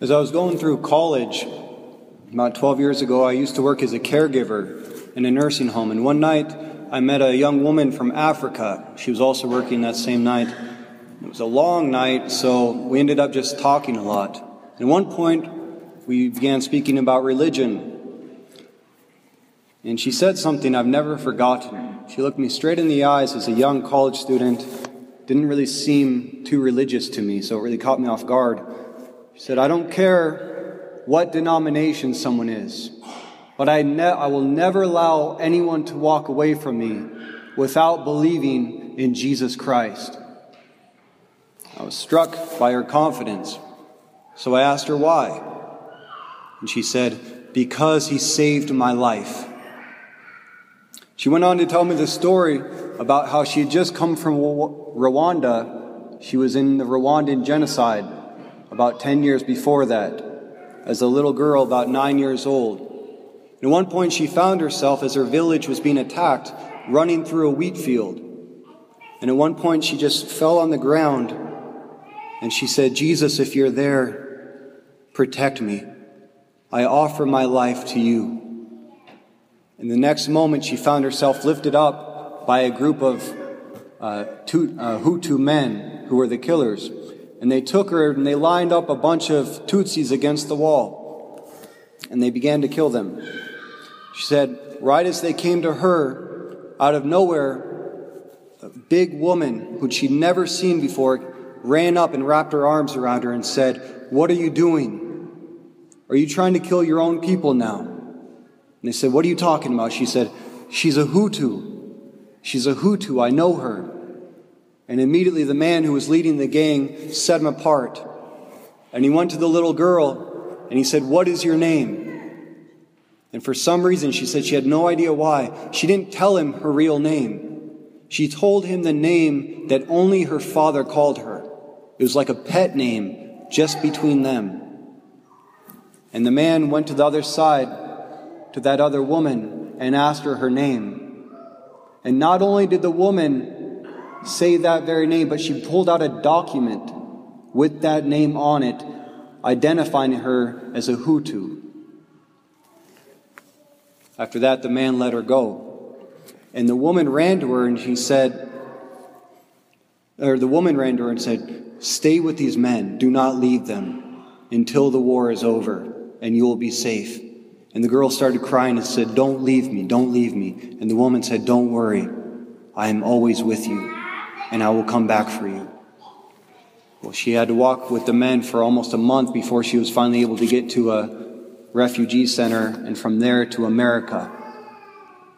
As I was going through college about 12 years ago, I used to work as a caregiver in a nursing home. And one night, I met a young woman from Africa. She was also working that same night. It was a long night, so we ended up just talking a lot. At one point, we began speaking about religion. And she said something I've never forgotten. She looked me straight in the eyes as a young college student. Didn't really seem too religious to me, so it really caught me off guard. She said, I don't care what denomination someone is, but I, ne- I will never allow anyone to walk away from me without believing in Jesus Christ. I was struck by her confidence. So I asked her why. And she said, Because he saved my life. She went on to tell me the story about how she had just come from Rwanda. She was in the Rwandan genocide about 10 years before that, as a little girl about nine years old. And at one point, she found herself, as her village was being attacked, running through a wheat field. And at one point, she just fell on the ground and she said, Jesus, if you're there, protect me. I offer my life to you. And the next moment, she found herself lifted up by a group of uh, uh, Hutu men who were the killers. And they took her and they lined up a bunch of Tutsis against the wall. And they began to kill them. She said, right as they came to her, out of nowhere, a big woman who she'd never seen before ran up and wrapped her arms around her and said, What are you doing? Are you trying to kill your own people now? And they said, What are you talking about? She said, She's a Hutu. She's a Hutu. I know her. And immediately the man who was leading the gang set him apart. And he went to the little girl and he said, What is your name? And for some reason, she said she had no idea why. She didn't tell him her real name. She told him the name that only her father called her. It was like a pet name just between them. And the man went to the other side, to that other woman, and asked her her name. And not only did the woman say that very name, but she pulled out a document with that name on it, identifying her as a Hutu. After that, the man let her go. And the woman ran to her and she said, or the woman ran to her and said, Stay with these men, do not leave them until the war is over, and you will be safe. And the girl started crying and said, Don't leave me, don't leave me. And the woman said, Don't worry, I am always with you, and I will come back for you. Well, she had to walk with the men for almost a month before she was finally able to get to a refugee center and from there to America.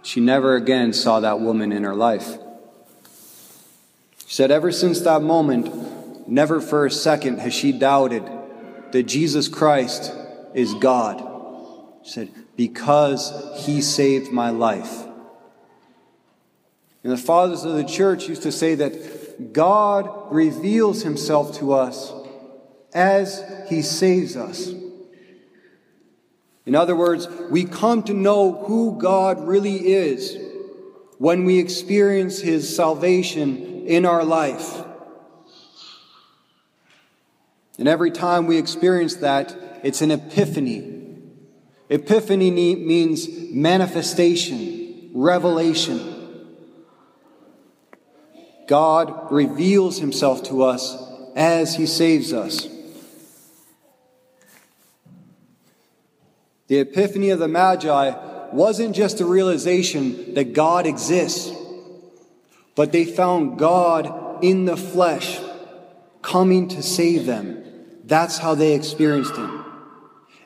She never again saw that woman in her life. She said, Ever since that moment, never for a second has she doubted that Jesus Christ is God. She said, Because he saved my life. And the fathers of the church used to say that God reveals himself to us as he saves us. In other words, we come to know who God really is when we experience his salvation in our life. And every time we experience that, it's an epiphany. Epiphany means manifestation, revelation. God reveals himself to us as he saves us. The epiphany of the Magi wasn't just a realization that God exists. But they found God in the flesh coming to save them. That's how they experienced Him.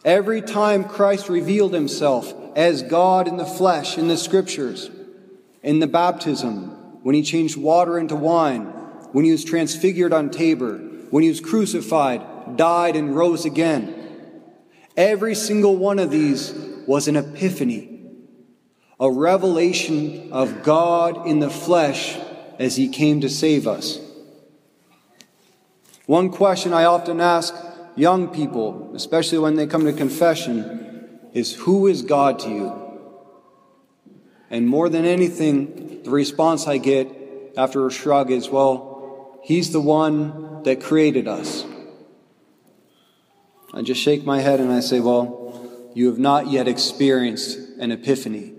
Every time Christ revealed Himself as God in the flesh in the scriptures, in the baptism, when He changed water into wine, when He was transfigured on Tabor, when He was crucified, died, and rose again. Every single one of these was an epiphany a revelation of God in the flesh as he came to save us. One question I often ask young people, especially when they come to confession, is Who is God to you? And more than anything, the response I get after a shrug is, Well, He's the one that created us. I just shake my head and I say, Well, you have not yet experienced an epiphany.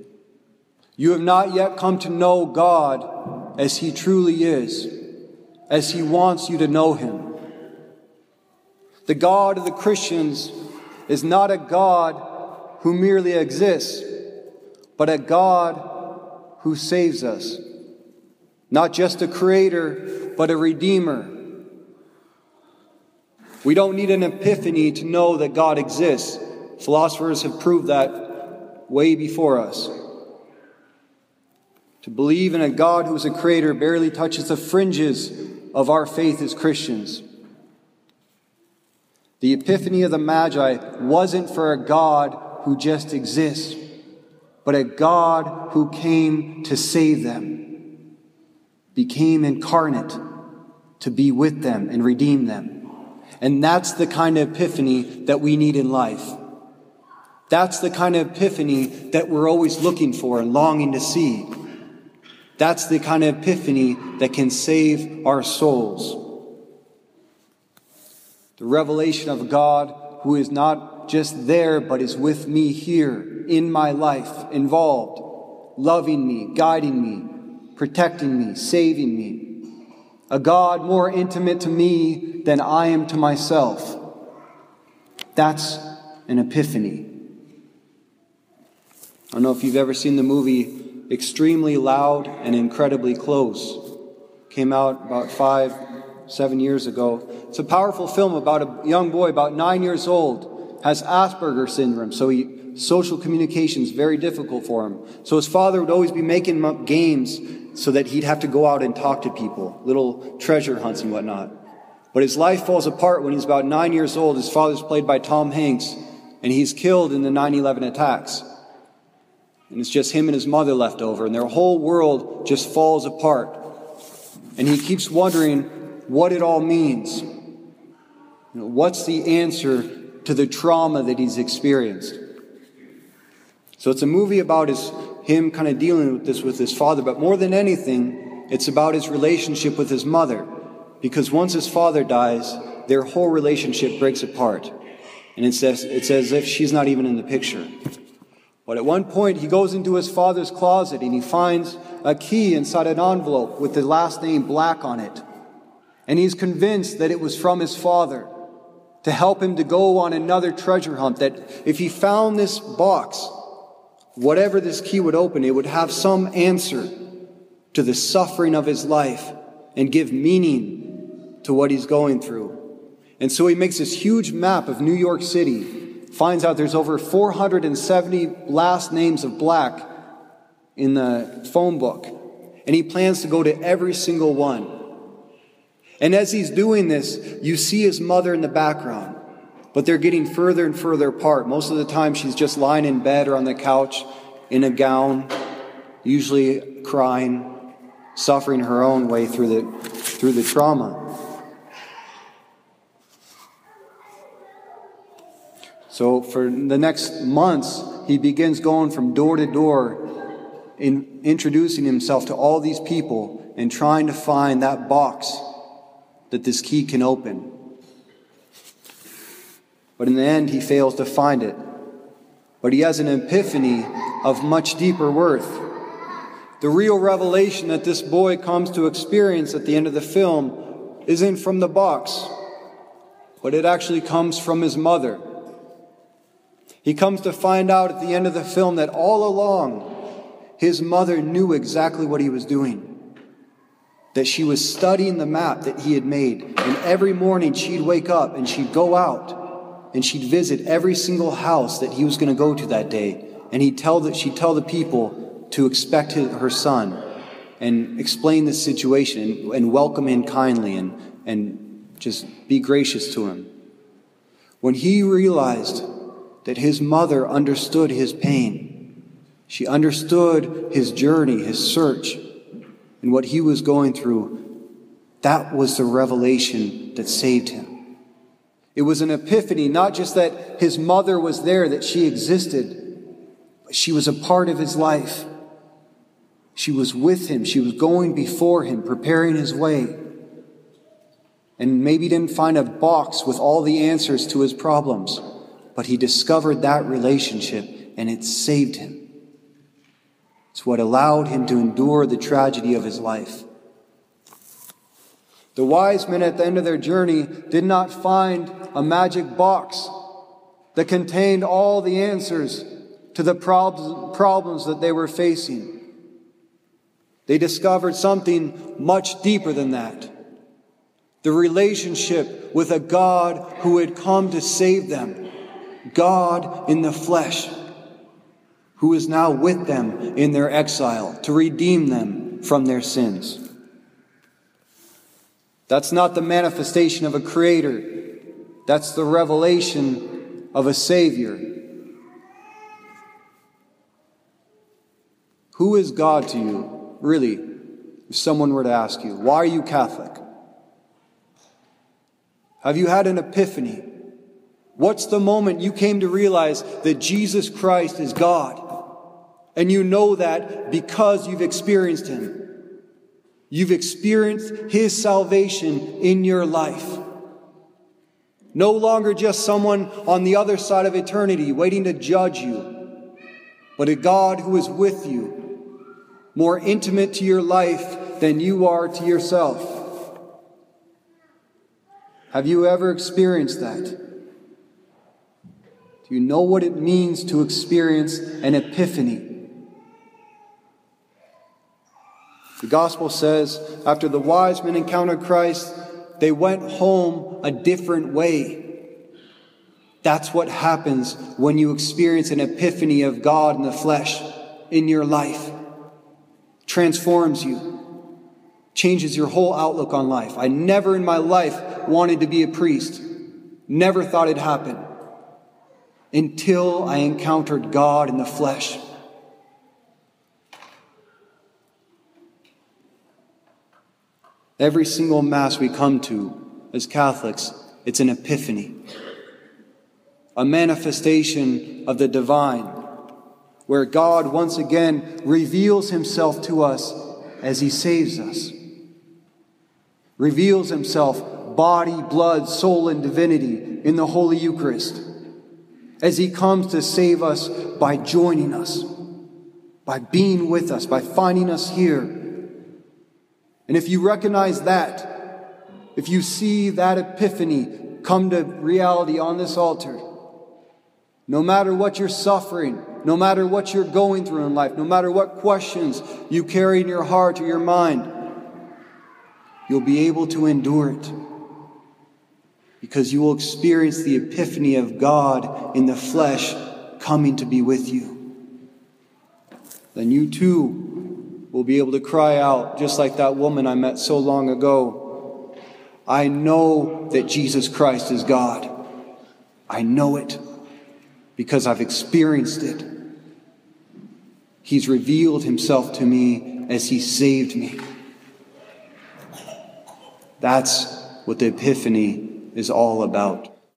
You have not yet come to know God as He truly is, as He wants you to know Him. The God of the Christians is not a God who merely exists, but a God who saves us. Not just a creator, but a redeemer. We don't need an epiphany to know that God exists. Philosophers have proved that way before us. To believe in a God who is a creator barely touches the fringes of our faith as Christians. The epiphany of the Magi wasn't for a God who just exists, but a God who came to save them, became incarnate to be with them and redeem them. And that's the kind of epiphany that we need in life. That's the kind of epiphany that we're always looking for and longing to see. That's the kind of epiphany that can save our souls. The revelation of God who is not just there, but is with me here in my life, involved, loving me, guiding me, protecting me, saving me. A God more intimate to me than I am to myself. That's an epiphany. I don't know if you've ever seen the movie Extremely Loud and Incredibly Close. Came out about five, seven years ago. It's a powerful film about a young boy, about nine years old, has Asperger syndrome, so he, social communication is very difficult for him. So his father would always be making up games so that he'd have to go out and talk to people, little treasure hunts and whatnot. But his life falls apart when he's about nine years old. His father's played by Tom Hanks, and he's killed in the 9 11 attacks. And it's just him and his mother left over, and their whole world just falls apart. And he keeps wondering what it all means. You know, what's the answer to the trauma that he's experienced? So it's a movie about his, him kind of dealing with this with his father, but more than anything, it's about his relationship with his mother. Because once his father dies, their whole relationship breaks apart. And it's as, it's as if she's not even in the picture. But at one point, he goes into his father's closet and he finds a key inside an envelope with the last name Black on it. And he's convinced that it was from his father to help him to go on another treasure hunt. That if he found this box, whatever this key would open, it would have some answer to the suffering of his life and give meaning to what he's going through. And so he makes this huge map of New York City, finds out there's over 470 last names of black in the phone book, and he plans to go to every single one. And as he's doing this, you see his mother in the background, but they're getting further and further apart. Most of the time, she's just lying in bed or on the couch in a gown, usually crying, suffering her own way through the, through the trauma. So, for the next months, he begins going from door to door, in, introducing himself to all these people and trying to find that box that this key can open. But in the end, he fails to find it. But he has an epiphany of much deeper worth. The real revelation that this boy comes to experience at the end of the film isn't from the box, but it actually comes from his mother. He comes to find out at the end of the film that all along, his mother knew exactly what he was doing that she was studying the map that he had made. And every morning she'd wake up and she'd go out and she'd visit every single house that he was going to go to that day. And he'd tell that she'd tell the people to expect his, her son and explain the situation and, and welcome him kindly and, and just be gracious to him. When he realized that his mother understood his pain, she understood his journey, his search, and what he was going through, that was the revelation that saved him. It was an epiphany, not just that his mother was there, that she existed, but she was a part of his life. She was with him. She was going before him, preparing his way. and maybe didn't find a box with all the answers to his problems, but he discovered that relationship and it saved him. It's what allowed him to endure the tragedy of his life. The wise men at the end of their journey did not find a magic box that contained all the answers to the problems that they were facing. They discovered something much deeper than that. The relationship with a God who had come to save them. God in the flesh, who is now with them in their exile to redeem them from their sins. That's not the manifestation of a creator. That's the revelation of a savior. Who is God to you, really, if someone were to ask you? Why are you Catholic? Have you had an epiphany? What's the moment you came to realize that Jesus Christ is God? And you know that because you've experienced Him. You've experienced His salvation in your life. No longer just someone on the other side of eternity waiting to judge you, but a God who is with you, more intimate to your life than you are to yourself. Have you ever experienced that? Do you know what it means to experience an epiphany? The gospel says, after the wise men encountered Christ, they went home a different way. That's what happens when you experience an epiphany of God in the flesh in your life. Transforms you, changes your whole outlook on life. I never in my life wanted to be a priest, never thought it'd happen until I encountered God in the flesh. Every single Mass we come to as Catholics, it's an epiphany, a manifestation of the divine, where God once again reveals himself to us as he saves us, reveals himself body, blood, soul, and divinity in the Holy Eucharist, as he comes to save us by joining us, by being with us, by finding us here and if you recognize that, if you see that epiphany come to reality on this altar, no matter what you're suffering, no matter what you're going through in life, no matter what questions you carry in your heart or your mind, you'll be able to endure it because you will experience the epiphany of God in the flesh coming to be with you. Then you too will be able to cry out, just like that woman I met so long ago I know that Jesus Christ is God. I know it because I've experienced it. He's revealed himself to me as he saved me. That's what the Epiphany is all about.